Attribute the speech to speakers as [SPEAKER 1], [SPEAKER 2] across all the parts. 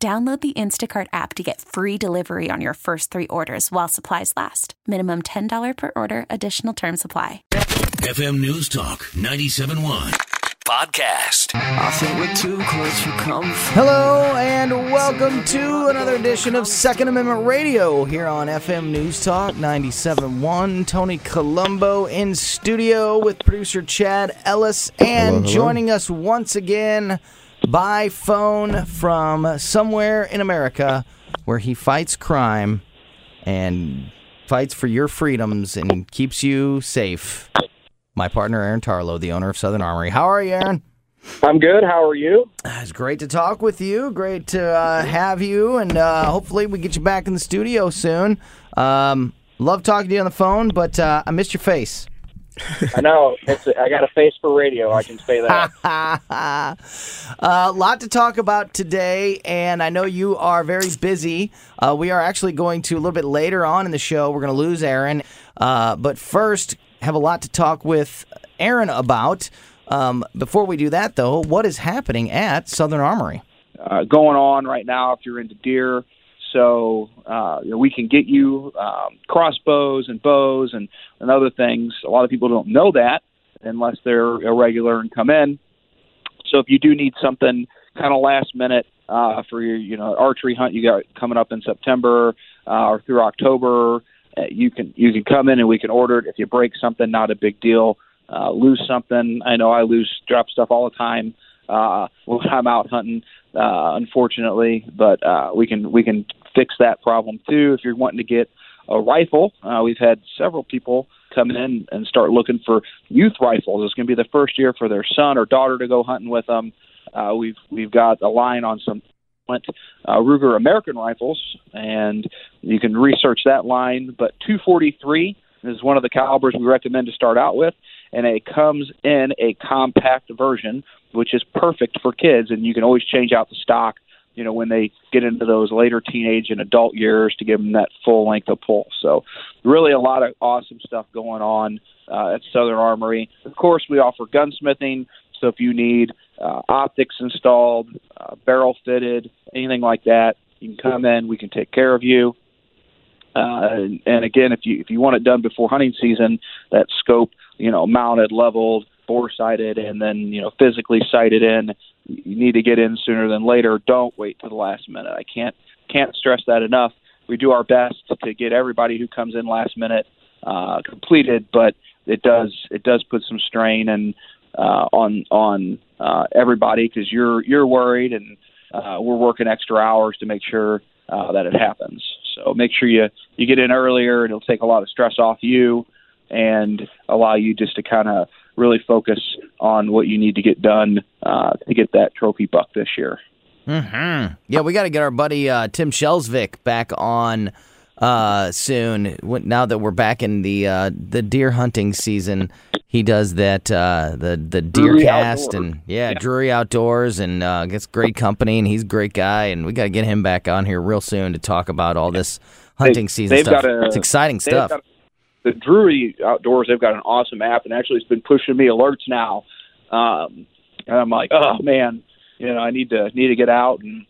[SPEAKER 1] Download the Instacart app to get free delivery on your first three orders while supplies last. Minimum $10 per order, additional term supply.
[SPEAKER 2] FM News Talk 97.1. Podcast.
[SPEAKER 3] I think we're too close for comfort.
[SPEAKER 4] Hello and welcome to another edition of Second Amendment Radio here on FM News Talk 97.1. Tony Colombo in studio with producer Chad Ellis and joining us once again by phone from somewhere in America where he fights crime and fights for your freedoms and keeps you safe. My partner Aaron Tarlow, the owner of Southern Armory. How are you, Aaron?
[SPEAKER 5] I'm good. How are you?
[SPEAKER 4] It's great to talk with you. Great to uh, have you, and uh, hopefully we get you back in the studio soon. Um, love talking to you on the phone, but uh, I missed your face.
[SPEAKER 5] I know. It's a, I got a face for radio. I can say that.
[SPEAKER 4] A Uh, lot to talk about today, and I know you are very busy. Uh, we are actually going to a little bit later on in the show. We're going to lose Aaron, uh, but first, have a lot to talk with Aaron about. Um, before we do that, though, what is happening at Southern Armory?
[SPEAKER 5] uh, going on right now if you're into deer. So uh, you know, we can get you um, crossbows and bows and, and other things. A lot of people don't know that unless they're irregular and come in. So if you do need something kind of last minute uh, for your you know archery hunt you got coming up in September uh, or through October, uh, you can you can come in and we can order it. If you break something, not a big deal. Uh, lose something, I know I lose drop stuff all the time uh, when I'm out hunting, uh, unfortunately. But uh, we can we can fix that problem too. If you're wanting to get a rifle, uh, we've had several people come in and start looking for youth rifles. It's going to be the first year for their son or daughter to go hunting with them. Uh, we've we've got a line on some uh, Ruger American rifles, and you can research that line. But 243 is one of the calibers we recommend to start out with, and it comes in a compact version, which is perfect for kids. And you can always change out the stock, you know, when they get into those later teenage and adult years to give them that full length of pull. So, really, a lot of awesome stuff going on uh, at Southern Armory. Of course, we offer gunsmithing. So if you need uh, optics installed, uh, barrel fitted, anything like that, you can come in. We can take care of you. Uh, and, and again, if you if you want it done before hunting season, that scope, you know, mounted, leveled, bore sighted, and then you know physically sighted in. You need to get in sooner than later. Don't wait to the last minute. I can't can't stress that enough. We do our best to get everybody who comes in last minute uh, completed, but it does it does put some strain and uh, on on uh, everybody because you're you're worried and uh, we're working extra hours to make sure uh, that it happens. So make sure you you get in earlier. It'll take a lot of stress off you and allow you just to kind of really focus on what you need to get done uh, to get that trophy buck this year.
[SPEAKER 4] Mm-hmm. Yeah, we got to get our buddy uh, Tim Shelsvik back on uh, soon. Now that we're back in the uh, the deer hunting season, he does that uh, the the deer
[SPEAKER 5] Drury
[SPEAKER 4] cast
[SPEAKER 5] Outdoors.
[SPEAKER 4] and yeah, Drury Outdoors and uh, gets great company and he's a great guy and we got to get him back on here real soon to talk about all this hunting
[SPEAKER 5] They-
[SPEAKER 4] season stuff.
[SPEAKER 5] a-
[SPEAKER 4] it's exciting stuff.
[SPEAKER 5] got- the Drury Outdoors, they've got an awesome app, and actually, it's been pushing me alerts now. Um, and I'm like, oh man, you know, I need to need to get out and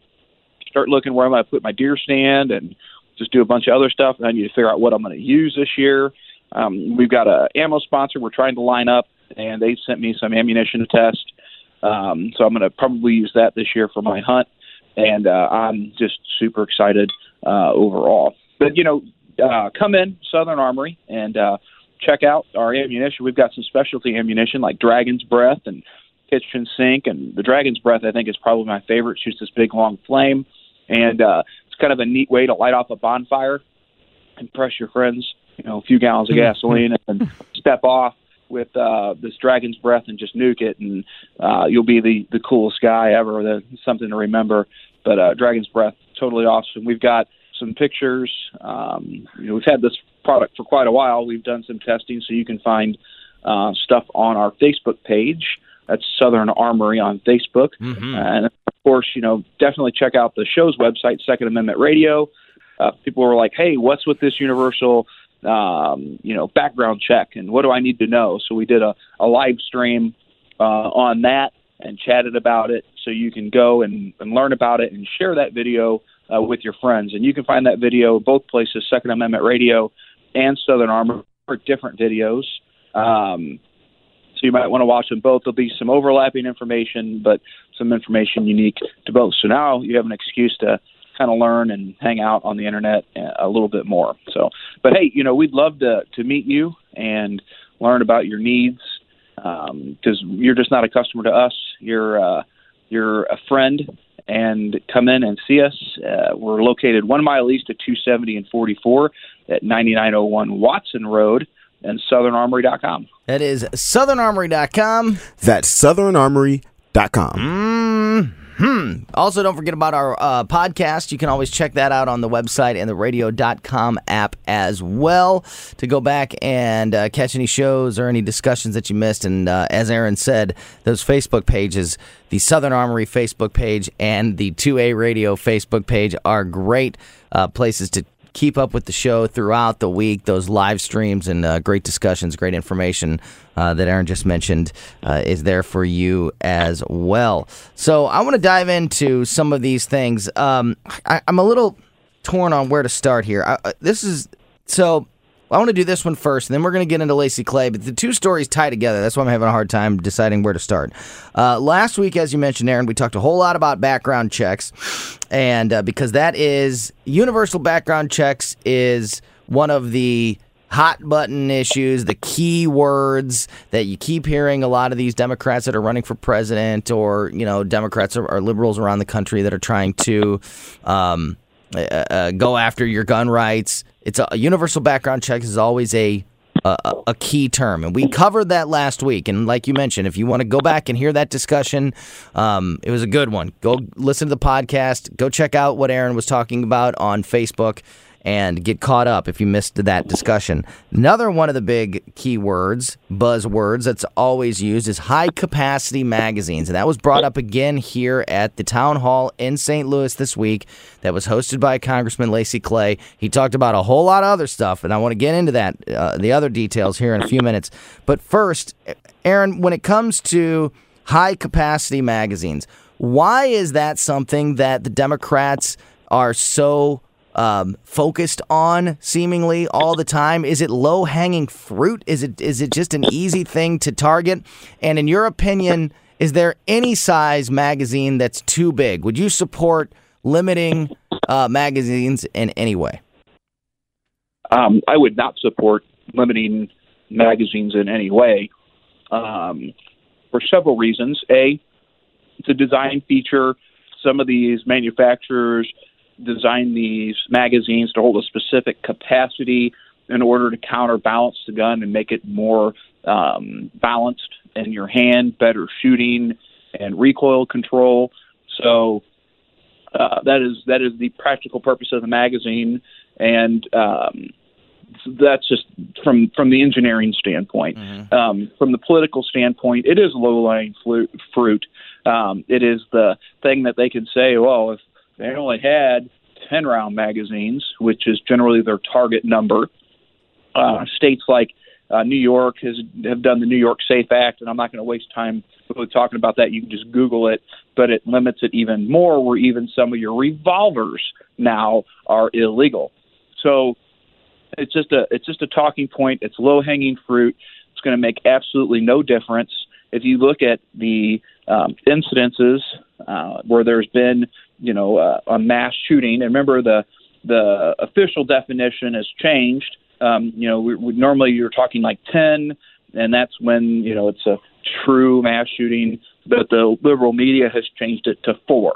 [SPEAKER 5] start looking where I'm going to put my deer stand and just do a bunch of other stuff. And I need to figure out what I'm going to use this year. Um, we've got a ammo sponsor we're trying to line up, and they sent me some ammunition to test. Um, so I'm going to probably use that this year for my hunt, and uh, I'm just super excited uh, overall. But you know, uh, come in Southern Armory and uh, check out our ammunition. We've got some specialty ammunition like Dragon's Breath and Kitchen Sink, and the Dragon's Breath I think is probably my favorite. It shoots this big long flame, and uh, it's kind of a neat way to light off a bonfire, impress your friends. You know, a few gallons of gasoline, and then step off with uh, this dragon's breath and just nuke it, and uh, you'll be the the coolest guy ever. That's something to remember. But uh, dragon's breath, totally awesome. We've got some pictures. Um, you know, we've had this product for quite a while. We've done some testing, so you can find uh, stuff on our Facebook page. That's Southern Armory on Facebook,
[SPEAKER 4] Mhm.
[SPEAKER 5] and of course, you know, definitely check out the show's website, Second Amendment Radio. Uh, people were like, "Hey, what's with this universal, um, you know, background check, and what do I need to know?" So we did a, a live stream uh, on that and chatted about it, so you can go and, and learn about it and share that video uh, with your friends. And you can find that video both places, Second Amendment Radio and Southern Armory, are different videos. Um, so you might want to watch them both. There'll be some overlapping information, but some information unique to both. So now you have an excuse to kind of learn and hang out on the internet a little bit more. So, but hey, you know, we'd love to to meet you and learn about your needs because you're just not a customer to us. You're uh, you're a friend, and come in and see us. Uh, we're located one mile east of 270 and 44 at 9901 Watson Road and SouthernArmory.com.
[SPEAKER 4] That is southernarmory.com.
[SPEAKER 6] That's southernarmory.com.
[SPEAKER 4] Hmm. Also, don't forget about our uh, podcast. You can always check that out on the website and the radio.com app as well to go back and uh, catch any shows or any discussions that you missed. And uh, as Aaron said, those Facebook pages, the Southern Armory Facebook page and the 2A Radio Facebook page, are great uh, places to keep up with the show throughout the week. Those live streams and uh, great discussions, great information uh, that Aaron just mentioned uh, is there for you as well. So I want to dive into some of these things. Um, I, I'm a little torn on where to start here. I- this is so. I want to do this one first, and then we're going to get into Lacy Clay. But the two stories tie together. That's why I'm having a hard time deciding where to start. Uh, last week, as you mentioned, Aaron, we talked a whole lot about background checks, and uh, because that is universal background checks is one of the hot button issues, the key words that you keep hearing a lot of these Democrats that are running for president, or you know, Democrats or, or liberals around the country that are trying to. Um, uh, uh, go after your gun rights. It's a, universal background check is always a, a a key term, and we covered that last week. And like you mentioned, if you want to go back and hear that discussion, um, it was a good one. Go listen to the podcast. Go check out what Aaron was talking about on Facebook. And get caught up if you missed that discussion. Another one of the big keywords, buzzwords that's always used is high capacity magazines. And that was brought up again here at the town hall in St. Louis this week that was hosted by Congressman Lacy Clay. He talked about a whole lot of other stuff, and I want to get into that, uh, the other details here in a few minutes. But first, Aaron, when it comes to high capacity magazines, why is that something that the Democrats are so um, focused on seemingly all the time? Is it low hanging fruit? Is it is it just an easy thing to target? And in your opinion, is there any size magazine that's too big? Would you support limiting uh, magazines in any way?
[SPEAKER 5] Um, I would not support limiting magazines in any way um, for several reasons. A, it's a design feature. Some of these manufacturers design these magazines to hold a specific capacity in order to counterbalance the gun and make it more um, balanced in your hand, better shooting and recoil control. So uh, that is that is the practical purpose of the magazine, and um, that's just from from the engineering standpoint. Um, from the political standpoint, it is low lying fruit. Um, it is the thing that they can say, well, if they only had ten round magazines, which is generally their target number. Uh, states like uh, New York has have done the New York Safe Act, and I'm not going to waste time really talking about that. You can just Google it, but it limits it even more. Where even some of your revolvers now are illegal. So it's just a it's just a talking point. It's low hanging fruit. It's going to make absolutely no difference. If you look at the um, incidences uh, where there's been you know uh, a mass shooting, and remember the the official definition has changed. Um, you know, we, we, normally you're talking like 10, and that's when you know it's a true mass shooting. But the liberal media has changed it to four,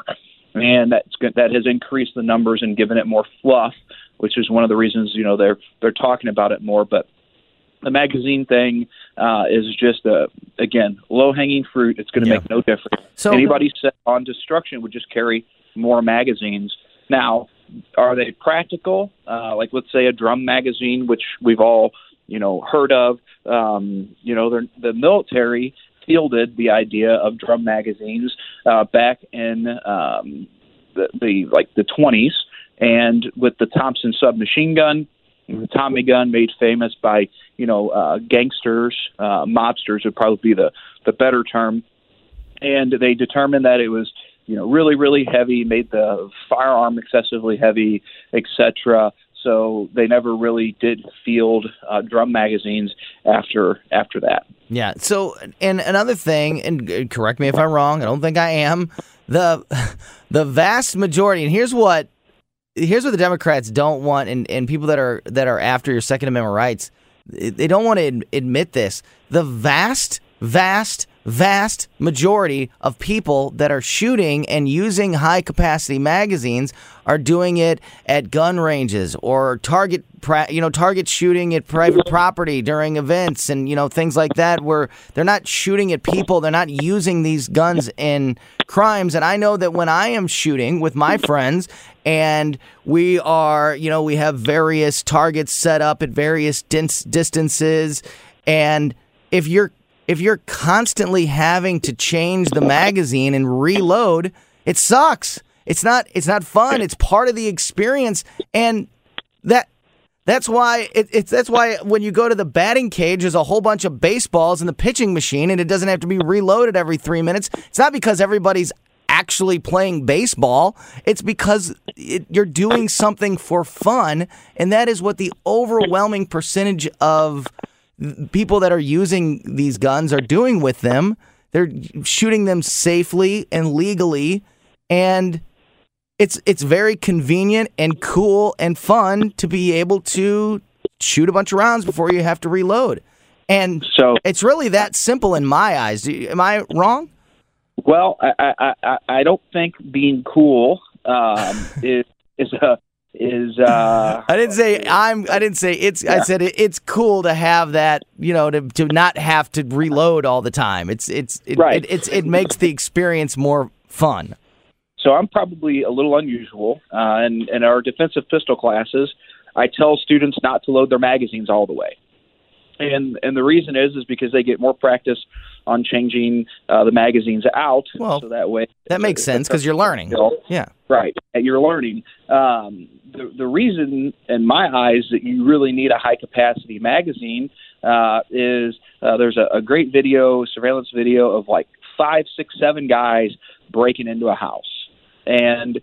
[SPEAKER 5] and that's that has increased the numbers and given it more fluff, which is one of the reasons you know they're they're talking about it more. But the magazine thing uh, is just a again low hanging fruit. It's going to
[SPEAKER 4] Yeah.
[SPEAKER 5] make no difference.
[SPEAKER 4] So-
[SPEAKER 5] Anybody set on destruction would just carry more magazines. Now, are they practical? Uh, like let's say a drum magazine, which we've all you know heard of. Um, you know, the military fielded the idea of drum magazines uh, back in um, the, the like the 20s, and with the Thompson submachine gun, the Tommy gun, made famous by you know uh, gangsters, uh, mobsters would probably be the the better term, and they determined that it was you know really really heavy, made the firearm excessively heavy, etc. So they never really did field uh, drum magazines after after that.
[SPEAKER 4] Yeah. So, and another thing, and uh, correct me if I'm wrong. I don't think I am. The the vast majority, and here's what here's what the Democrats don't want, and, and people that are that are after your Second Amendment rights, they don't want to admit this. The vast, vast, vast majority of people that are shooting and using high capacity magazines are doing it at gun ranges or target you know target shooting at private property during events and you know things like that where they're not shooting at people they're not using these guns in crimes. And I know that when I am shooting with my friends and we are you know we have various targets set up at various dis- distances. And if you're if you're constantly having to change the magazine and reload, it sucks. It's not it's not fun. It's part of the experience and that that's why it, it's that's why when you go to the batting cage, there's a whole bunch of baseballs in the pitching machine, and it doesn't have to be reloaded every three minutes. It's not because everybody's actually playing baseball. It's because it, you're doing something for fun, and that is what the overwhelming percentage of people that are using these guns are doing with them. They're shooting them safely and legally, and it's it's very convenient and cool and fun to be able to shoot a bunch of rounds before you have to reload. And
[SPEAKER 5] So
[SPEAKER 4] it's really that simple in my eyes. Am I wrong?
[SPEAKER 5] Well, I I, I, I don't think being cool um, is is a is uh,
[SPEAKER 4] I didn't say I'm. I didn't say it's. I said it, it's cool to have that. You know, to to not have to reload all the time. It's it's it,
[SPEAKER 5] Right.
[SPEAKER 4] it, it's it makes the experience more fun.
[SPEAKER 5] so. I'm probably a little unusual. Uh, and in our defensive pistol classes, I tell students not to load their magazines all the way. And and the reason is is because they get more practice on changing uh, the magazines out.
[SPEAKER 4] Well,
[SPEAKER 5] so that way
[SPEAKER 4] That makes sense because you're learning. Yeah.
[SPEAKER 5] Right. You're learning. Um, the, the reason, in my eyes, that you really need a high capacity magazine uh, is uh, there's a, a great video, surveillance video of like five, six, seven guys breaking into a house. And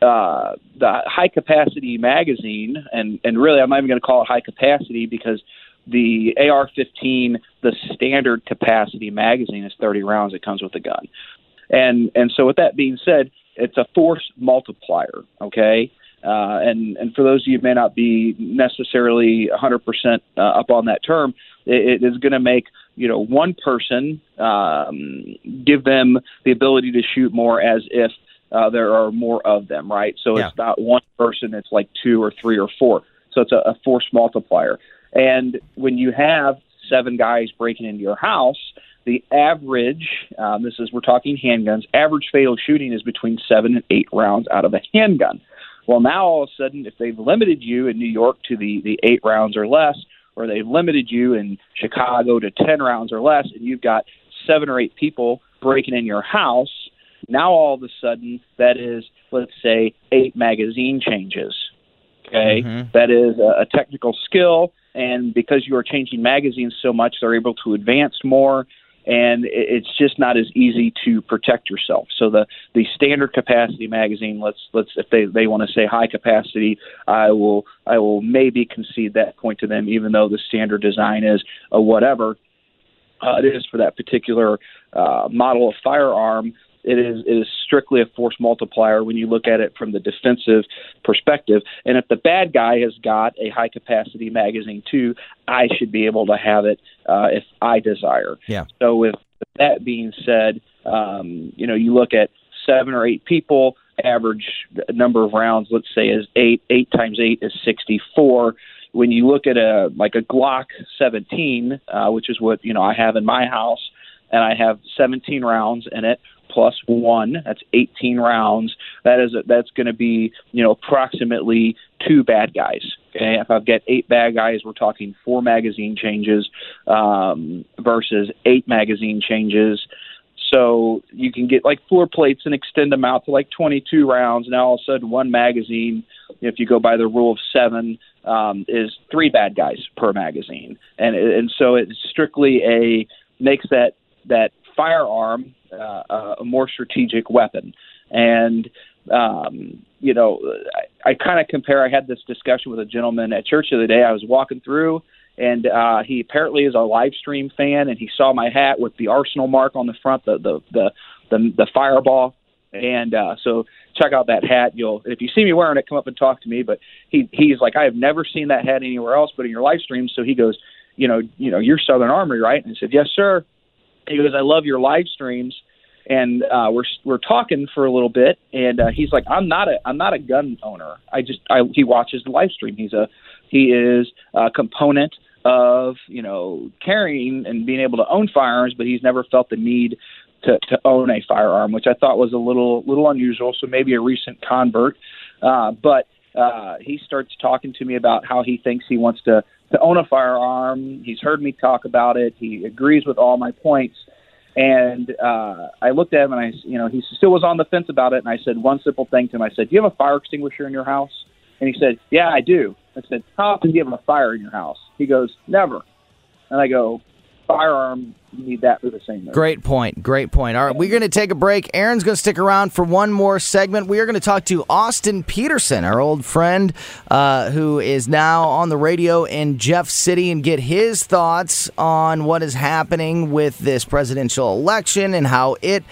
[SPEAKER 5] uh, the high capacity magazine, and, and really, I'm not even going to call it high capacity because the AR-15, the standard capacity magazine is 30 rounds. It comes with the gun, and and so with that being said, it's a force multiplier. Okay, uh, and and for those of you who may not be necessarily 100% uh, up on that term, it, it is going to make you know one person um, give them the ability to shoot more as if uh, there are more of them, right? So
[SPEAKER 4] Yeah.
[SPEAKER 5] it's not one person; it's like two or three or four. So it's a, a force multiplier. And when you have seven guys breaking into your house, the average, um, this is we're talking handguns, average fatal shooting is between seven and eight rounds out of a handgun. Well, now all of a sudden, if they've limited you in New York to the, the eight rounds or less, or they've limited you in Chicago to 10 rounds or less, and you've got seven or eight people breaking in your house, now all of a sudden that is, let's say, eight magazine changes. Okay, That is a, a technical skill, and because you are changing magazines so much, they're able to advance more, and it's just not as easy to protect yourself. So the the standard capacity magazine, let's let's if they they want to say high capacity, I will I will maybe concede that point to them, even though the standard design is a whatever uh, it is for that particular uh, model of firearm. It is, it is strictly a force multiplier when you look at it from the defensive perspective. And if the bad guy has got a high capacity magazine too, I should be able to have it uh, if I desire.
[SPEAKER 4] Yeah.
[SPEAKER 5] So with that being said, um, you know, you look at seven or eight people, average number of rounds, let's say, is eight. Eight times eight is 64. when you look at a like a Glock 17, uh, which is what you know I have in my house, and I have 17 rounds in it plus one. That's 18 rounds. That is a, that's going to be you know approximately two bad guys. Okay, if I've got eight bad guys, we're talking four magazine changes um, versus eight magazine changes. So you can get like floor plates and extend them out to like 22 rounds. Now all of a sudden, one magazine, if you go by the rule of seven, um, is three bad guys per magazine, and and so it's strictly a makes that that firearm uh, a more strategic weapon. And um, you know, I, I kind of compare. I had this discussion with a gentleman at church the other day. I was walking through, and uh, he apparently is a live stream fan, and he saw my hat with the Arsenal mark on the front, the the the the, the fireball. And uh, so check out that hat. You'll if you see me wearing it, come up and talk to me. But he he's like, I have never seen that hat anywhere else, but in your live stream. So he goes, you know, you know, you're Southern Armory, right? And I said, yes, sir. He goes, I love your live streams and uh, we're we're talking for a little bit, and uh, he's like, "I'm not a I'm not a gun owner. I just I, he watches the live stream. He's a he is a component of you know carrying and being able to own firearms, but he's never felt the need to to own a firearm, which I thought was a little little unusual. So maybe a recent convert, uh, but uh, he starts talking to me about how he thinks he wants to to own a firearm. He's heard me talk about it. He agrees with all my points and uh, I looked at him and I, you know, he still was on the fence about it. And I said one simple thing to him. I said, "Do you have a fire extinguisher in your house?" And he said, "Yeah, I do." I said, "How often do you have a fire in your house?" He goes, "Never." And I go, firearm, you need that for the same reason.
[SPEAKER 4] Great point. Great point. All right, we're going to take a break. Aaron's going to stick around for one more segment. We are going to talk to Austin Petersen, our old friend, uh, who is now on the radio in Jeff City, and get his thoughts on what is happening with this presidential election and how it.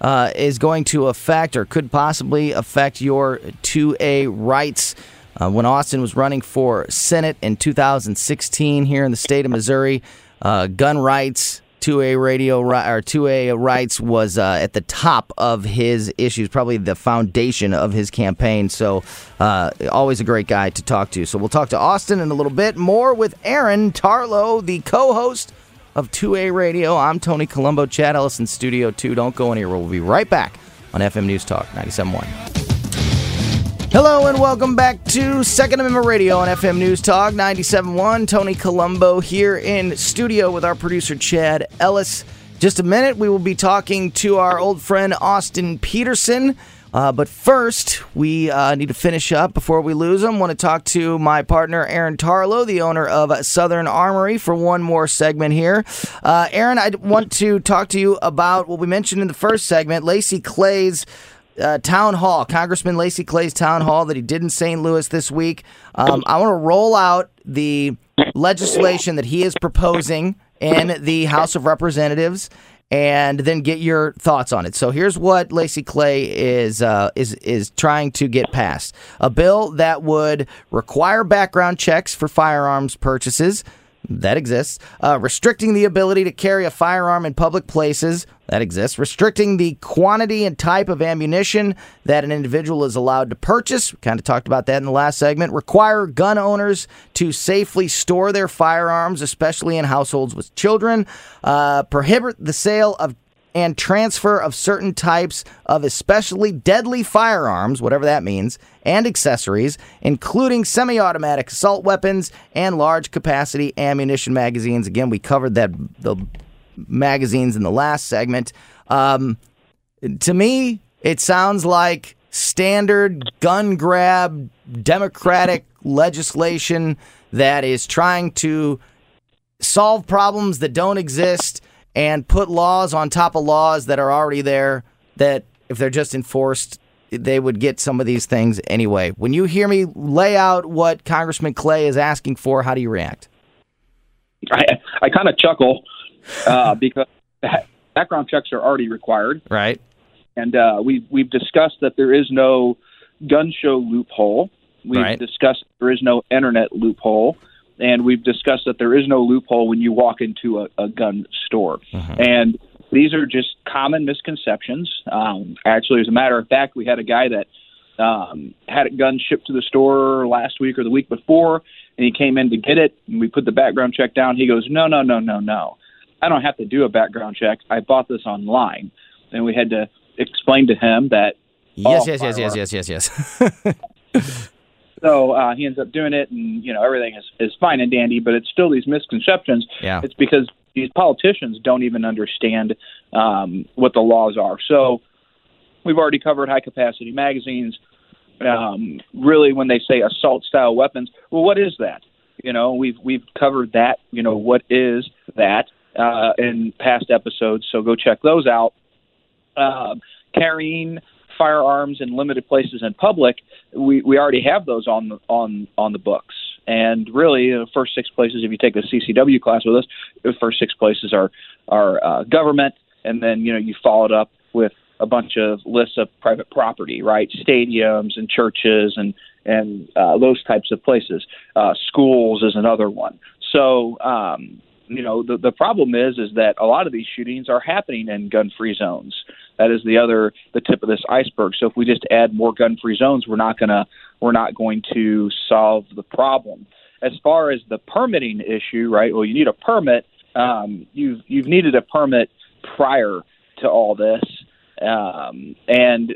[SPEAKER 4] Uh, is going to affect or could possibly affect your 2A rights. Uh, when Austin was running for Senate in 2016 here in the state of Missouri, uh, gun rights, 2A radio or 2A rights was uh, at the top of his issues, probably the foundation of his campaign. So, uh, always a great guy to talk to. So, we'll talk to Austin in a little bit more with Aaron Tarlow, the co host of 2A Radio. I'm Tony Colombo, Chad Ellison, Studio 2. Don't go anywhere. We'll be right back on FM News Talk 97.1. Hello and welcome back to Second Amendment Radio on FM News Talk 97.1. Tony Colombo here in studio with our producer Chad Ellis. Just a minute, we will be talking to our old friend Austin Petersen. Uh, but first, we uh, need to finish up before we lose him. Want to talk to my partner Aaron Tarlow, the owner of Southern Armory, for one more segment here. Uh, Aaron, I want to talk to you about what we mentioned in the first segment, Lacy Clay's uh, town hall, Congressman Lacy Clay's town hall that he did in St. Louis this week. Um, I want to roll out the legislation that he is proposing in the House of Representatives and then get your thoughts on it. So here's what Lacy Clay is uh, is is trying to get passed: a bill that would require background checks for firearms purchases that exists. Uh, restricting the ability to carry a firearm in public places. That exists. Restricting the quantity and type of ammunition that an individual is allowed to purchase. We kind of talked about that in the last segment. Require gun owners to safely store their firearms, especially in households with children. Uh, prohibit the sale of and transfer of certain types of especially deadly firearms, whatever that means, and accessories, including semi automatic assault weapons and large capacity ammunition magazines. Again, we covered that the magazines in the last segment. Um, to me, it sounds like standard gun grab democratic legislation that is trying to solve problems that don't exist and put laws on top of laws that are already there that if they're just enforced they would get some of these things anyway. When you hear me lay out what Congressman Clay is asking for, how do you react?
[SPEAKER 5] I, I kind of chuckle uh, because background checks are already required.
[SPEAKER 4] Right.
[SPEAKER 5] And uh, we, we've discussed that there is no gun show loophole. We've right. discussed there is no internet loophole and we've discussed that there is no loophole when you walk into a, a gun store. Mm-hmm. And these are just common misconceptions. Um, actually, as a matter of fact, we had a guy that um, had a gun shipped to the store last week or the week before, and he came in to get it, and we put the background check down. He goes, no, no, no, no, no. I don't have to do a background check. I bought this online. And we had to explain to him that.
[SPEAKER 4] Yes, yes, yes, yes, yes, yes,
[SPEAKER 5] yes. So uh, he ends up doing it, and you know everything is is fine and dandy, but it's still these misconceptions.
[SPEAKER 4] Yeah.
[SPEAKER 5] It's because these politicians don't even understand um, what the laws are. So we've already covered high capacity magazines. Um, really, when they say assault style weapons, well, what is that? You know, we've we've covered that. You know, what is that uh, in past episodes? So go check those out. Uh, carrying firearms in limited places in public, we, we already have those on the, on on the books. And really, the first six places, if you take a CCW class with us, the first six places are are uh, government, and then you know you follow it up with a bunch of lists of private property, right? Stadiums and churches and and uh, those types of places. Uh, schools is another one. So um, you know the the problem is is that a lot of these shootings are happening in gun free zones that is the other the tip of this iceberg. So if we just add more gun free zones we're not to we're not going to solve the problem. As far as the permitting issue right well you need a permit. Um, you've you've needed a permit prior to all this. Um, and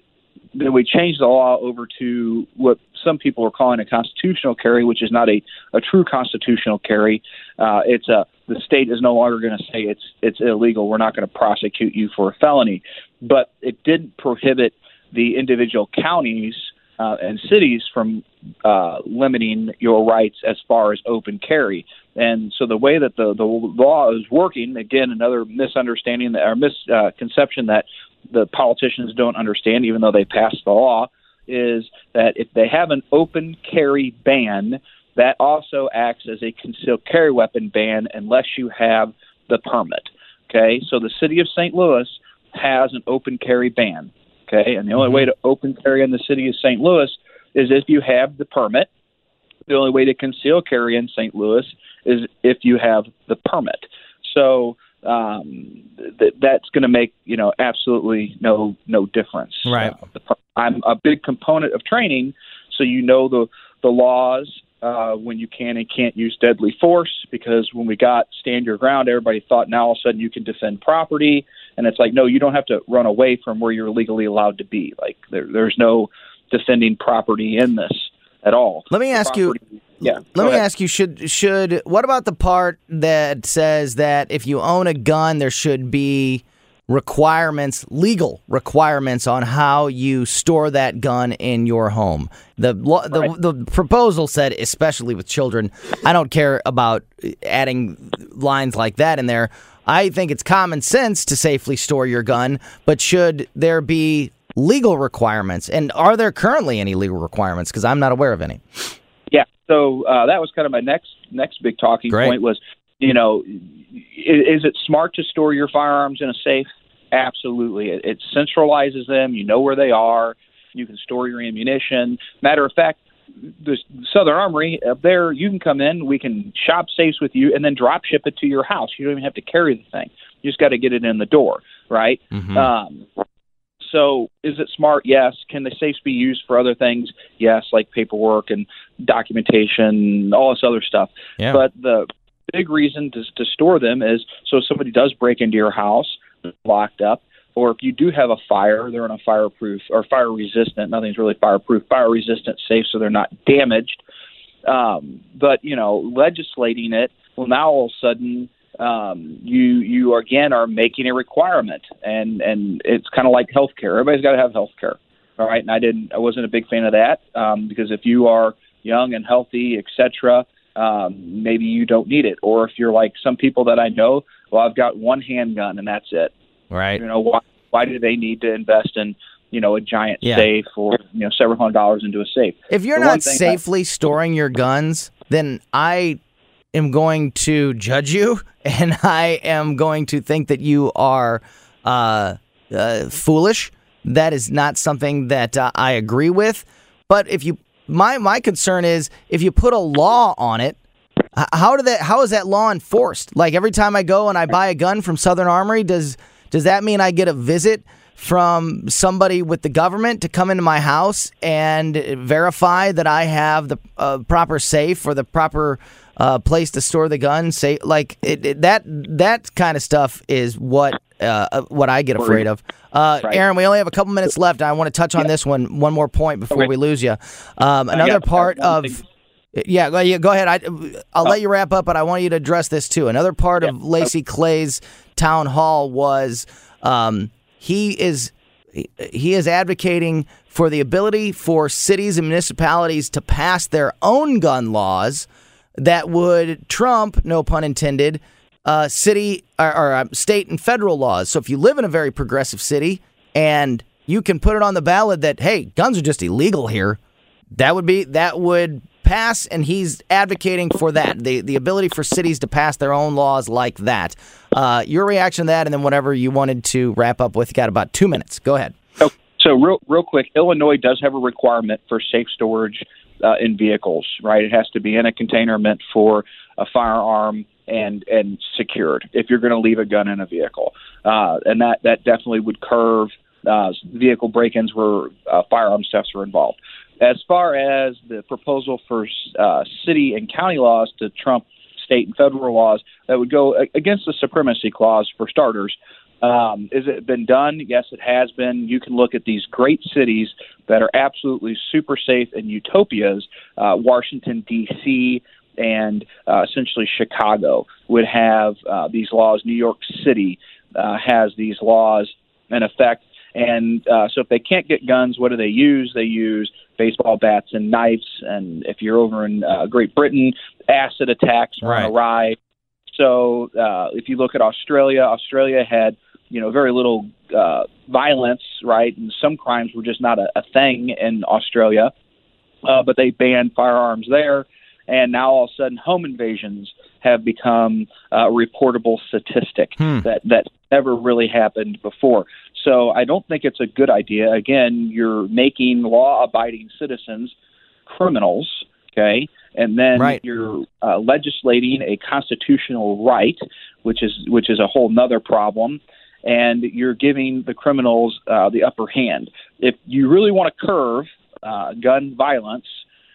[SPEAKER 5] then we changed the law over to what some people are calling a constitutional carry, which is not a, a true constitutional carry. Uh, it's a the state is no longer going to say it's it's illegal. We're not going to prosecute you for a felony, but it did prohibit the individual counties uh, and cities from uh, limiting your rights as far as open carry. And so the way that the the law is working, again, another misunderstanding or misconception that the politicians don't understand, even though they passed the law, is that if they have an open carry ban, that also acts as a concealed carry weapon ban unless you have the permit. Okay, so the city of St. Louis has an open carry ban. Okay, and the only mm-hmm. way to open carry in the city of St. Louis is if you have the permit. The only way to conceal carry in St. Louis is if you have the permit. So um, th- that's going to make you know absolutely no no difference.
[SPEAKER 4] Right.
[SPEAKER 5] Uh, I'm a big component of training, so you know the the laws uh, when you can and can't use deadly force. Because when we got stand your ground, everybody thought now all of a sudden you can defend property, and it's like no, you don't have to run away from where you're legally allowed to be. Like there, there's no defending property in this at all.
[SPEAKER 4] Let me ask
[SPEAKER 5] property,
[SPEAKER 4] you.
[SPEAKER 5] Yeah.
[SPEAKER 4] Let me ahead. ask you should should what about the part that says that if you own a gun there should be requirements legal requirements on how you store that gun in your home. The the right. the proposal said especially with children. I don't care about adding lines like that in there. I think it's common sense to safely store your gun, but should there be legal requirements? And are there currently any legal requirements because I'm not aware of any.
[SPEAKER 5] So uh, that was kind of my next next big talking
[SPEAKER 4] Great.
[SPEAKER 5] point was, you know, is, is, it smart to store your firearms in a safe? Absolutely. It, it centralizes them. You know where they are. You can store your ammunition. Matter of fact, the Southern Armory up there, you can come in. We can shop safes with you, and then drop ship it to your house. You don't even have to carry the thing. You just got to get it in the door, right?
[SPEAKER 4] Mm-hmm.
[SPEAKER 5] Um, so, is it smart? Yes. Can the safes be used for other things? Yes, like paperwork and documentation, all this other stuff.
[SPEAKER 4] Yeah.
[SPEAKER 5] But the big reason to, to store them is so if somebody does break into your house, locked up, or if you do have a fire, they're in a fireproof or fire resistant. Nothing's really fireproof, fire resistant safe, so they're not damaged. Um, but you know, legislating it, well, now all of a sudden um, you you again are making a requirement, and and it's kind of like healthcare. Everybody's got to have healthcare, all right. And I didn't, I wasn't a big fan of that um, because if you are young and healthy, etc., um, maybe you don't need it. Or if you're like some people that I know, well, I've got one handgun and that's it.
[SPEAKER 4] Right.
[SPEAKER 5] You know why? Why do they need to invest in you know a giant
[SPEAKER 4] Yeah.
[SPEAKER 5] safe or you know several hundred dollars into a safe?
[SPEAKER 4] If you're
[SPEAKER 5] The
[SPEAKER 4] not
[SPEAKER 5] thing I-
[SPEAKER 4] safely storing your guns, then I am going to judge you, and I am going to think that you are uh, uh, foolish. That is not something that uh, I agree with. But if you, my my concern is if you put a law on it, how do that? How is that law enforced? Like every time I go and I buy a gun from Southern Armory, does does that mean I get a visit from somebody with the government to come into my house and verify that I have the uh, proper safe or the proper uh, place to store the gun. Say like it, it, that that kind of stuff is what uh, uh what I get afraid of. Uh. Aaron, we only have a couple minutes left. I want to touch on yeah. this one one more point before okay. we lose you. Um, another part of yeah, go, yeah, go ahead. I, I'll oh. let you wrap up, but I want you to address this too. Another part yeah. of Lacy Clay's town hall was um, he is he is advocating for the ability for cities and municipalities to pass their own gun laws that would trump, no pun intended, uh, city or, or uh, state and federal laws. So if you live in a very progressive city and you can put it on the ballot that hey, guns are just illegal here, that would be that would pass, and he's advocating for that the the ability for cities to pass their own laws like that. Uh, your reaction to that, and then whatever you wanted to wrap up with. You got about two minutes. Go ahead.
[SPEAKER 5] So, so real real quick, Illinois does have a requirement for safe storage uh, in vehicles. Right, it has to be in a container meant for a firearm and and secured if you're going to leave a gun in a vehicle, uh, and that that definitely would curve uh, vehicle break-ins where uh, firearm thefts are involved. As far as the proposal for uh, city and county laws to trump state and federal laws that would go against the supremacy clause for starters. Um, has it been done? Yes, it has been. You can look at these great cities that are absolutely super safe and utopias. Uh, Washington, D.C., and uh, essentially Chicago would have uh, these laws. New York City uh, has these laws in effect. And uh, so if they can't get guns, what do they use? They use baseball bats and knives. And if you're over in uh, Great Britain, acid attacks are right. on a rise. So uh, if you look at Australia, Australia had you know very little uh, violence, right? And some crimes were just not a, a thing in Australia, uh, but they banned firearms there. And now all of a sudden, home invasions have become a reportable statistic hmm. that that never really happened before. So I don't think it's a good idea. Again, you're making law abiding citizens criminals, okay? And then right. you're uh, legislating a constitutional right, which is which is a whole nother problem. And you're giving the criminals uh, the upper hand. If you really want to curve uh, gun violence,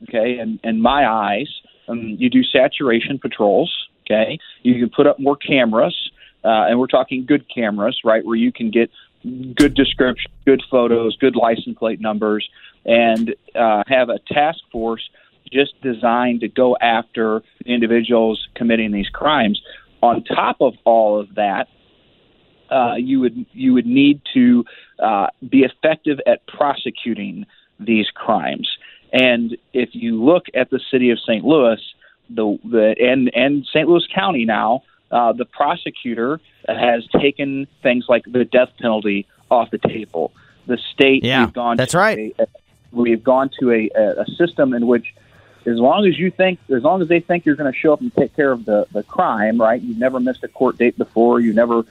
[SPEAKER 5] okay, in, in my eyes, um, you do saturation patrols. Okay, you can put up more cameras, uh, and we're talking good cameras, right, where you can get good description, good photos, good license plate numbers, and uh, have a task force just designed to go after individuals committing these crimes. On top of all of that, uh, you would you would need to uh, be effective at prosecuting these crimes. And if you look at the city of St. Louis, the, the and and St. Louis County now, uh, the prosecutor has taken things like the death penalty off the table. The state,
[SPEAKER 4] yeah,
[SPEAKER 5] we've gone
[SPEAKER 4] that's right.
[SPEAKER 5] A, we've gone to a, a system in which, as long as you think, as long as they think you're going to show up and take care of the the crime, right? You've never missed a court date before. You never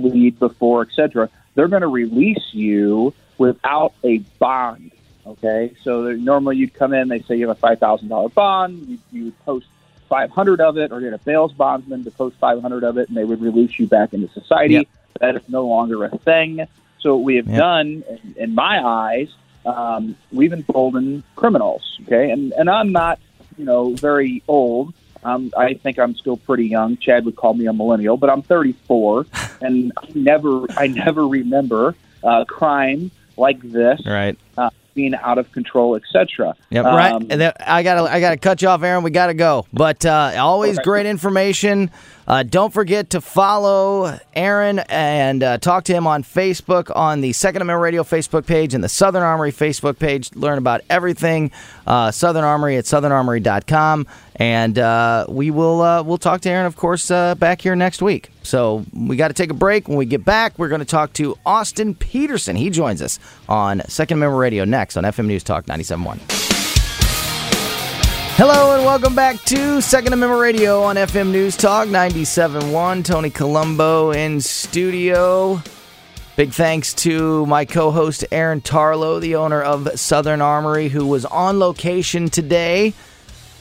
[SPEAKER 5] plead before, etc. They're going to release you without a bond. Okay, so normally you'd come in, they say you have a five thousand dollar bond, you, you would post 500 of it or get a bail bondsman to post 500 of it and they would release you back into society. Yep. That is no longer a thing. So what we have yep. done, in, in my eyes, um, we've emboldened criminals. Okay, and and I'm not, you know, very old. Um, I think I'm still pretty young. Chad would call me a millennial, but I'm 34, and I never, I never remember uh, crime like this.
[SPEAKER 4] Right.
[SPEAKER 5] Uh, being out of control, etc.
[SPEAKER 4] Yep, um, right. And then I gotta I gotta cut you off, Aaron. We gotta go. But uh, always okay. great information. Uh, don't forget to follow Aaron and uh, talk to him on Facebook on the Second Amendment Radio Facebook page and the Southern Armory Facebook page. Learn about everything uh, Southern Armory at southernarmory.com. And uh, we will uh, we'll talk to Aaron, of course, uh, back here next week. So we got to take a break. When we get back, we're going to talk to Austin Petersen. He joins us on Second Amendment Radio next on FM News Talk 97.1. Hello and welcome back to Second Amendment Radio on FM News Talk 97.1. Tony Colombo in studio. Big thanks to my co host Aaron Tarlow, the owner of Southern Armory, who was on location today.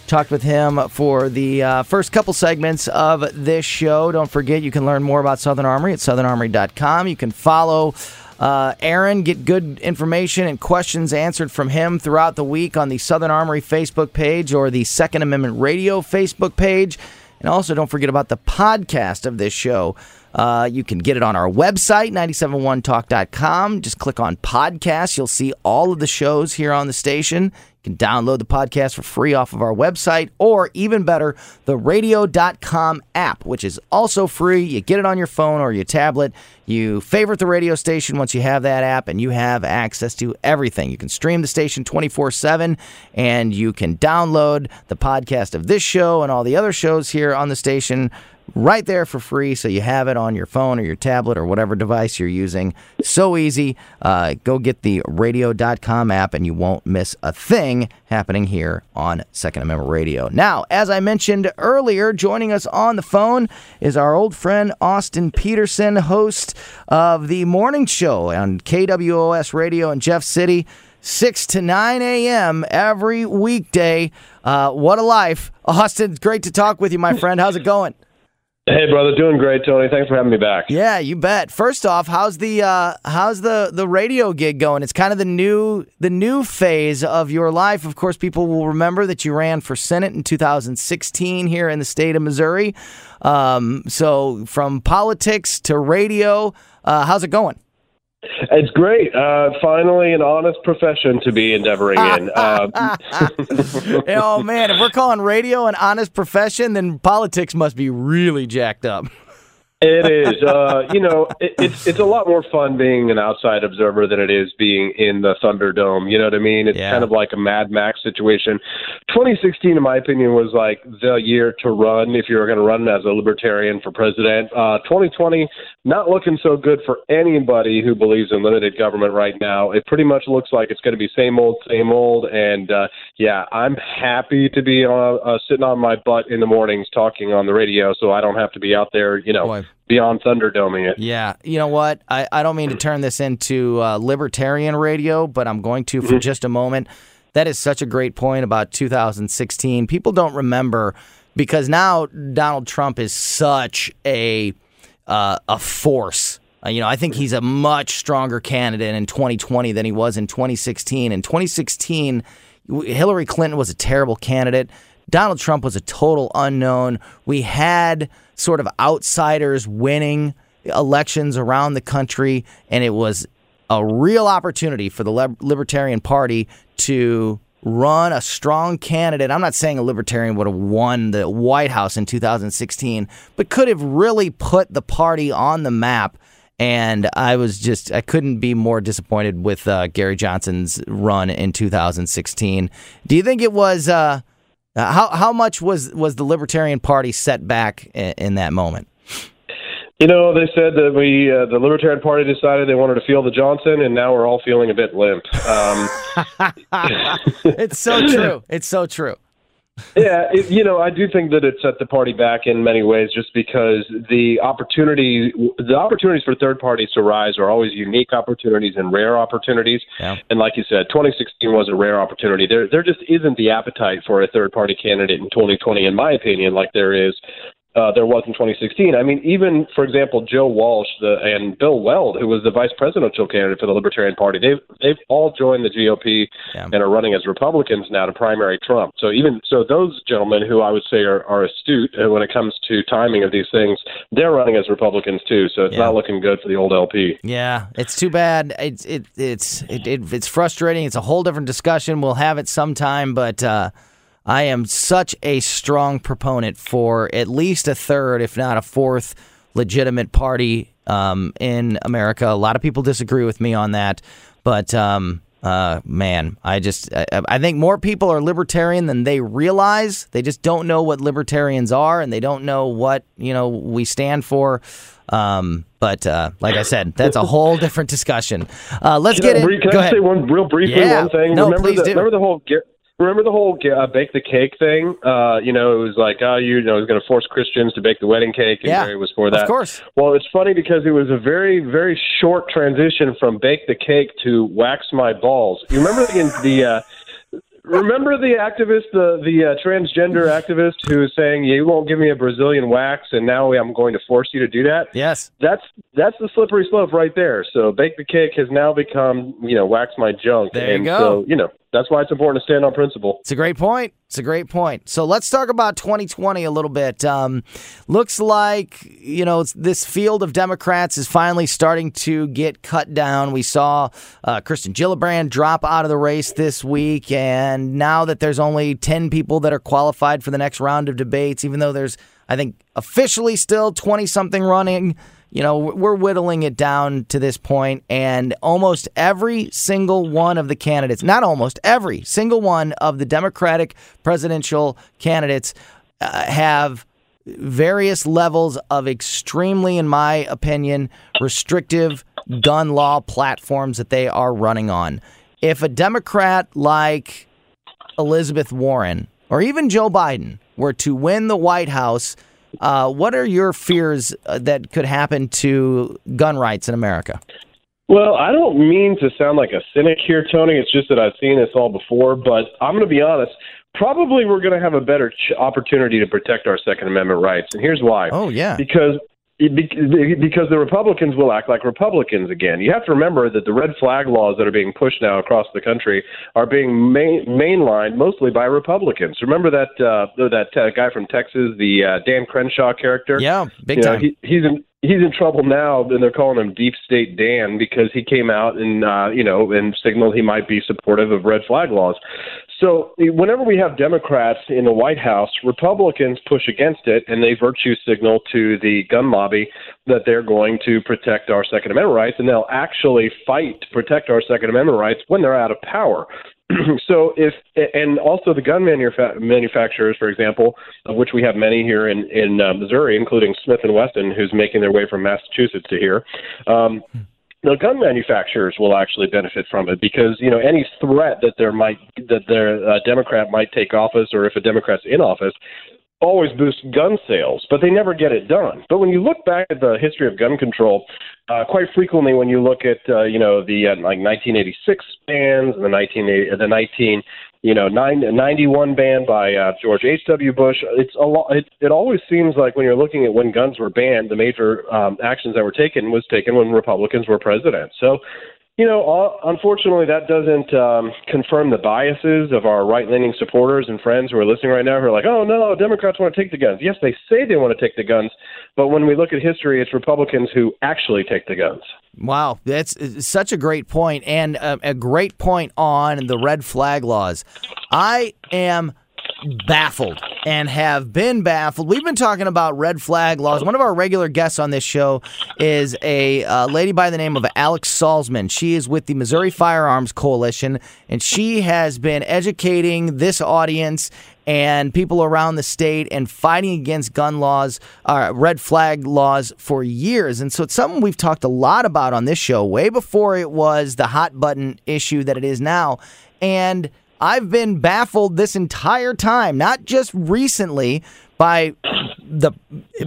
[SPEAKER 4] Talked with him for the uh, first couple segments of this show. Don't forget, you can learn more about Southern Armory at southernarmory.com. You can follow Uh, Aaron, get good information and questions answered from him throughout the week on the Southern Armory Facebook page or the Second Amendment Radio Facebook page. And also, don't forget about the podcast of this show. Uh, you can get it on our website, 971talk.com. Just click on podcast. You'll see all of the shows here on the station. Can download the podcast for free off of our website, or even better, the radio.com app, which is also free. You get it on your phone or your tablet. You favorite the radio station once you have that app, and you have access to everything. You can stream the station 24 7, and you can download the podcast of this show and all the other shows here on the station right there for free. So you have it on your phone or your tablet or whatever device you're using. So easy. Uh, go get the radio.com app and you won't miss a thing happening here on Second Amendment Radio. Now, as I mentioned earlier, joining us on the phone is our old friend Austin Petersen, host of the morning show on KWOS Radio in Jeff City. 6 to 9 a.m. every weekday. Uh, what a life. Austin, great to talk with you, my friend. How's it going?
[SPEAKER 6] Hey, brother, doing great, Tony. Thanks for having me back.
[SPEAKER 4] Yeah, you bet. First off, how's the uh, how's the the radio gig going? It's kind of the new the new phase of your life. Of course, people will remember that you ran for Senate in 2016 here in the state of Missouri. Um, so, from politics to radio, uh, how's it going?
[SPEAKER 6] It's great. Uh, finally, an honest profession to be endeavoring in. Uh,
[SPEAKER 4] oh man, if we're calling radio an honest profession, then politics must be really jacked up.
[SPEAKER 6] It is. Uh, you know, it, it's it's a lot more fun being an outside observer than it is being in the Thunderdome. You know what I mean? It's
[SPEAKER 4] Yeah.
[SPEAKER 6] kind of like a Mad Max situation. 2016, in my opinion, was like the year to run if you were going to run as a libertarian for president. Uh, 2020, not looking so good for anybody who believes in limited government right now. It pretty much looks like it's going to be same old, same old. And uh, yeah, I'm happy to be uh, uh, sitting on my butt in the mornings talking on the radio, so I don't have to be out there, you know,
[SPEAKER 4] Boy.
[SPEAKER 6] Beyond Thunderdoming it.
[SPEAKER 4] Yeah, you know what? I, I don't mean to turn this into uh, libertarian radio, but I'm going to for just a moment. That is such a great point about 2016. People don't remember because now Donald Trump is such a uh, a force. Uh, you know, I think he's a much stronger candidate in 2020 than he was in 2016. In 2016, Hillary Clinton was a terrible candidate. Donald Trump was a total unknown. We had sort of outsiders winning elections around the country, and it was a real opportunity for the Libertarian Party to run a strong candidate. I'm not saying a Libertarian would have won the White House in 2016, but could have really put the party on the map. And I was just, I couldn't be more disappointed with uh, Gary Johnson's run in 2016. Do you think it was, uh, uh, how, how much was, was the Libertarian Party set back in, in that moment?
[SPEAKER 6] You know, they said that we, uh, the Libertarian Party decided they wanted to feel the Johnson, and now we're all feeling a bit limp. Um,
[SPEAKER 4] It's so true. It's so true.
[SPEAKER 6] Yeah, it, you know, I do think that it set the party back in many ways, just because the opportunity, the opportunities for third parties to rise are always unique opportunities and rare opportunities.
[SPEAKER 4] Yeah.
[SPEAKER 6] And like you said, 2016 was a rare opportunity. There, there just isn't the appetite for a third party candidate in 2020, in my opinion, like there is. Uh, there was in 2016. I mean, even for example, Joe Walsh the, and Bill Weld, who was the vice presidential candidate for the Libertarian Party, they've they've all joined the GOP
[SPEAKER 4] Yeah.
[SPEAKER 6] and are running as Republicans now to primary Trump. So even so, those gentlemen who I would say are, are astute when it comes to timing of these things, they're running as Republicans too. So it's
[SPEAKER 4] Yeah.
[SPEAKER 6] not looking good for the old LP.
[SPEAKER 4] Yeah, it's too bad. It's it it's it, it it's frustrating. It's a whole different discussion. We'll have it sometime, but uh, I am such a strong proponent for at least a third, if not a fourth, legitimate party um, in America. A lot of people disagree with me on that, but um, uh, man, I just I, I think more people are libertarian than they realize. They just don't know what libertarians are, and they don't know what you know we stand for. Um, but uh, like I said, that's a whole different discussion. Uh, let's
[SPEAKER 6] Can
[SPEAKER 4] get
[SPEAKER 6] I,
[SPEAKER 4] in.
[SPEAKER 6] can
[SPEAKER 4] Go
[SPEAKER 6] I
[SPEAKER 4] ahead.
[SPEAKER 6] say one real briefly?
[SPEAKER 4] Yeah.
[SPEAKER 6] One thing.
[SPEAKER 4] No,
[SPEAKER 6] remember
[SPEAKER 4] please
[SPEAKER 6] the
[SPEAKER 4] do.
[SPEAKER 6] remember the whole. Remember the whole uh, bake the cake thing? Uh, you know, it was like, oh, you, know, it was going to force Christians to bake the wedding cake, and
[SPEAKER 4] Yeah,
[SPEAKER 6] Gary was for that.
[SPEAKER 4] of course.
[SPEAKER 6] Well, it's funny because it was a very, very short transition from bake the cake to wax my balls. You remember the, the uh, remember the activist, the the uh, transgender activist who was saying you won't give me a Brazilian wax, and now I'm going to force you to do that.
[SPEAKER 4] Yes,
[SPEAKER 6] that's that's the slippery slope right there. So bake the cake has now become you know wax my junk.
[SPEAKER 4] There you
[SPEAKER 6] and
[SPEAKER 4] go.
[SPEAKER 6] So you know that's why it's important to stand on principle.
[SPEAKER 4] It's a great point. It's a great point. So let's talk about 2020 a little bit. Um, looks like you know this field of Democrats is finally starting to get cut down. We saw uh, Kirsten Gillibrand drop out of the race this week, and now that there's only 10 people that are qualified for the next round of debates, even though there's I think officially still 20 something running you know, we're whittling it down to this point, and almost every single one of the candidates, not almost every single one of the Democratic presidential candidates, uh, have various levels of extremely, in my opinion, restrictive gun law platforms that they are running on. If a Democrat like Elizabeth Warren or even Joe Biden were to win the White House, uh, what are your fears uh, that could happen to gun rights in America?
[SPEAKER 6] Well, I don't mean to sound like a cynic here, Tony. It's just that I've seen this all before, but I'm going to be honest. Probably we're going to have a better ch- opportunity to protect our Second Amendment rights. And here's why.
[SPEAKER 4] Oh, yeah.
[SPEAKER 6] Because because the Republicans will act like Republicans again. You have to remember that the red flag laws that are being pushed now across the country are being main, mainlined mostly by Republicans. Remember that uh, that uh, guy from Texas, the uh, Dan Crenshaw character?
[SPEAKER 4] Yeah, big
[SPEAKER 6] you
[SPEAKER 4] time.
[SPEAKER 6] Know, he, he's in he's in trouble now, and they're calling him Deep State Dan because he came out and uh, you know and signaled he might be supportive of red flag laws. So whenever we have Democrats in the White House, Republicans push against it, and they virtue signal to the gun lobby that they're going to protect our Second Amendment rights, and they'll actually fight to protect our Second Amendment rights when they're out of power. so if and also the gun manufa- manufacturers, for example, of which we have many here in in uh, Missouri, including Smith and Wesson, who's making their way from Massachusetts to here. Um, the gun manufacturers will actually benefit from it because you know any threat that there might that their uh, Democrat might take office or if a Democrat's in office always boosts gun sales, but they never get it done. But when you look back at the history of gun control, uh, quite frequently when you look at uh, you know the uh, like 1986 bans and the 19 the 19 you know, nine, 91 ban by uh, George H.W. Bush. It's a lot. It, it always seems like when you're looking at when guns were banned, the major um, actions that were taken was taken when Republicans were president. So you know, uh, unfortunately, that doesn't um, confirm the biases of our right leaning supporters and friends who are listening right now who are like, oh, no, Democrats want to take the guns. Yes, they say they want to take the guns, but when we look at history, it's Republicans who actually take the guns.
[SPEAKER 4] Wow, that's uh, such a great point, and a, a great point on the red flag laws. I am baffled and have been baffled. We've been talking about red flag laws. One of our regular guests on this show is a uh, lady by the name of Alex Salzman. She is with the Missouri Firearms Coalition, and she has been educating this audience and people around the state and fighting against gun laws, uh, red flag laws for years. And so it's something we've talked a lot about on this show, way before it was the hot button issue that it is now. And I've been baffled this entire time, not just recently by the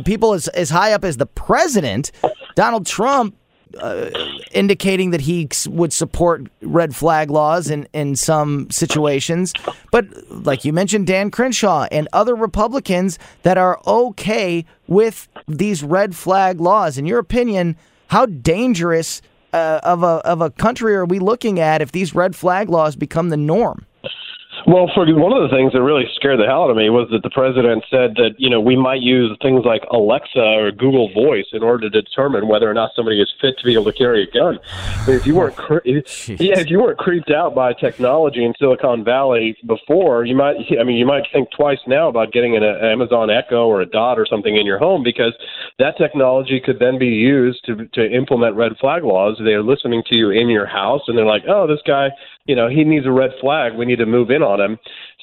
[SPEAKER 4] people as, as high up as the president, Donald Trump, uh, indicating that he would support red flag laws in, in some situations. But like you mentioned, Dan Crenshaw and other Republicans that are okay with these red flag laws. In your opinion, how dangerous uh, of, a, of a country are we looking at if these red flag laws become the norm?
[SPEAKER 6] Well, for one of the things that really scared the hell out of me was that the president said that you know we might use things like Alexa or Google Voice in order to determine whether or not somebody is fit to be able to carry a gun. But if you weren't, cre- yeah, if you weren't creeped out by technology in Silicon Valley before, you might, I mean, you might think twice now about getting an Amazon Echo or a Dot or something in your home because that technology could then be used to to implement red flag laws. They're listening to you in your house, and they're like, oh, this guy you know, he needs a red flag. We need to move in on him.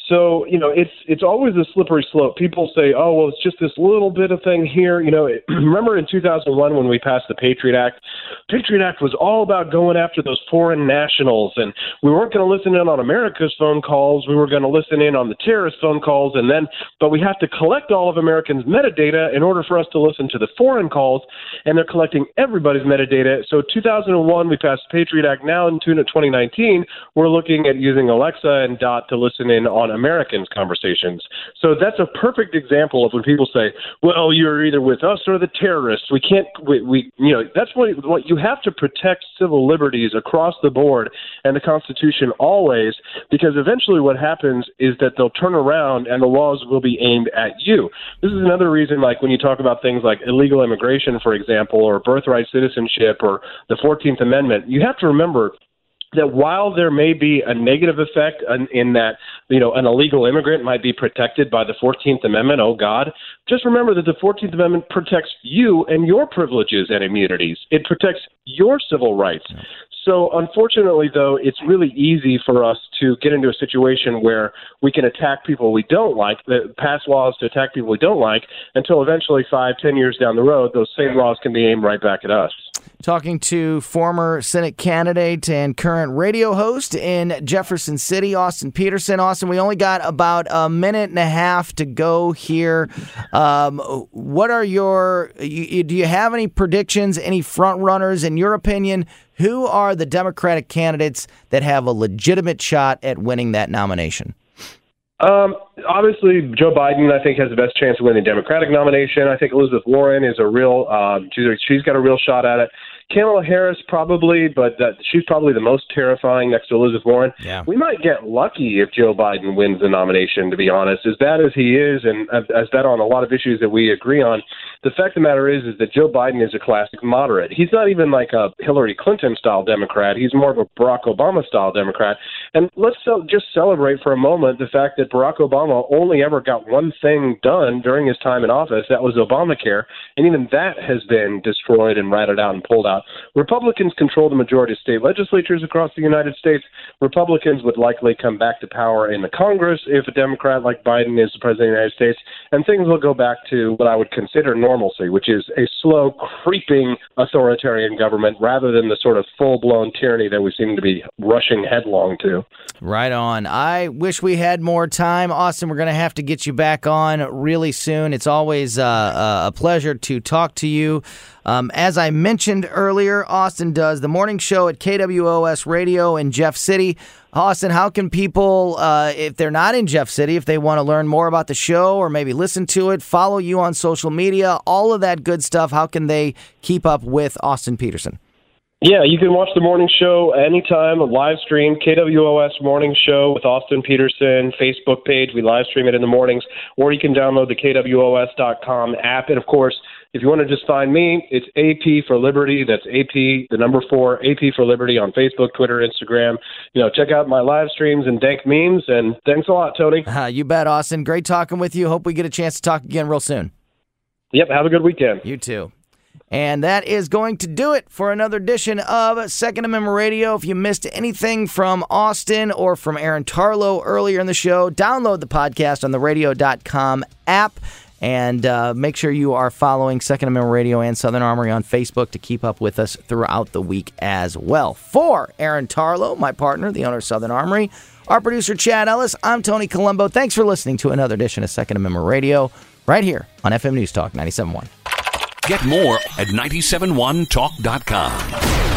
[SPEAKER 6] So you know, it's it's always a slippery slope. People say, "Oh, well, it's just this little bit of thing here." You know, it, remember in 2001 when we passed the Patriot Act? Patriot Act was all about going after those foreign nationals, and we weren't going to listen in on America's phone calls. We were going to listen in on the terrorist phone calls, and then, but we have to collect all of Americans' metadata in order for us to listen to the foreign calls, and they're collecting everybody's metadata. So 2001, we passed the Patriot Act. Now in 2019, we're looking at using Alexa and Dot to listen in on Americans' conversations. So that's a perfect example of when people say, "Well, you're either with us or the terrorists." We can't. We, we you know, that's what what you have to protect civil liberties across the board and the Constitution always, because eventually what happens is that they'll turn around and the laws will be aimed at you. This is another reason, like when you talk about things like illegal immigration, for example, or birthright citizenship or the 14th Amendment, you have to remember that while there may be a negative effect in, in, that you know an illegal immigrant might be protected by the 14th Amendment, oh God, just remember that the 14th Amendment protects you and your privileges and immunities. It protects your civil rights. So unfortunately, though, it's really easy for us to get into a situation where we can attack people we don't like, pass laws to attack people we don't like, until eventually, five, ten years down the road, those same laws can be aimed right back at us
[SPEAKER 4] talking to former Senate candidate and current radio host in Jefferson City, Austin Petersen. Austin, we only got about a minute and a half to go here. Um, what are your, you, do you have any predictions, any front runners, in your opinion? Who are the Democratic candidates that have a legitimate shot at winning that nomination?
[SPEAKER 6] Um, obviously, Joe Biden, I think, has the best chance of winning the Democratic nomination. I think Elizabeth Warren is a real, um, she's, she's got a real shot at it. Kamala Harris probably, but that, she's probably the most terrifying next to Elizabeth Warren.
[SPEAKER 4] Yeah.
[SPEAKER 6] We might get lucky if Joe Biden wins the nomination. To be honest, as bad as he is, and as bad on a lot of issues that we agree on, the fact of the matter is, is that Joe Biden is a classic moderate. He's not even like a Hillary Clinton style Democrat. He's more of a Barack Obama style Democrat. And let's just celebrate for a moment the fact that Barack Obama only ever got one thing done during his time in office. That was Obamacare, and even that has been destroyed and ratted out and pulled out. Republicans control the majority of state legislatures across the United States. Republicans would likely come back to power in the Congress if a Democrat like Biden is the president of the United States, and things will go back to what I would consider normalcy, which is a slow, creeping authoritarian government rather than the sort of full blown tyranny that we seem to be rushing headlong to.
[SPEAKER 4] Right on. I wish we had more time. Austin, we're going to have to get you back on really soon. It's always uh, uh a pleasure to talk to you. Um, as I mentioned earlier, Austin does the morning show at KWOS Radio in Jeff City. Austin, how can people, uh, if they're not in Jeff City, if they want to learn more about the show or maybe listen to it, follow you on social media, all of that good stuff, how can they keep up with Austin Petersen?
[SPEAKER 6] Yeah, you can watch the morning show anytime, live stream, KWOS Morning Show with Austin Petersen, Facebook page. We live stream it in the mornings, or you can download the KWOS.com app. And of course, if you want to just find me, it's AP for Liberty. That's AP, the number four, AP for Liberty on Facebook, Twitter, Instagram. You know, check out my live streams and dank memes. And thanks a lot, Tony.
[SPEAKER 4] Uh, you bet, Austin. Great talking with you. Hope we get a chance to talk again real soon.
[SPEAKER 6] Yep. Have a good weekend.
[SPEAKER 4] You too. And that is going to do it for another edition of Second Amendment Radio. If you missed anything from Austin or from Aaron Tarlow earlier in the show, download the podcast on the radio.com app. And uh, make sure you are following Second Amendment Radio and Southern Armory on Facebook to keep up with us throughout the week as well. For Aaron Tarlow, my partner, the owner of Southern Armory, our producer Chad Ellis, I'm Tony Colombo. Thanks for listening to another edition of Second Amendment Radio right here on FM News Talk 97.1.
[SPEAKER 2] Get more at 971talk.com.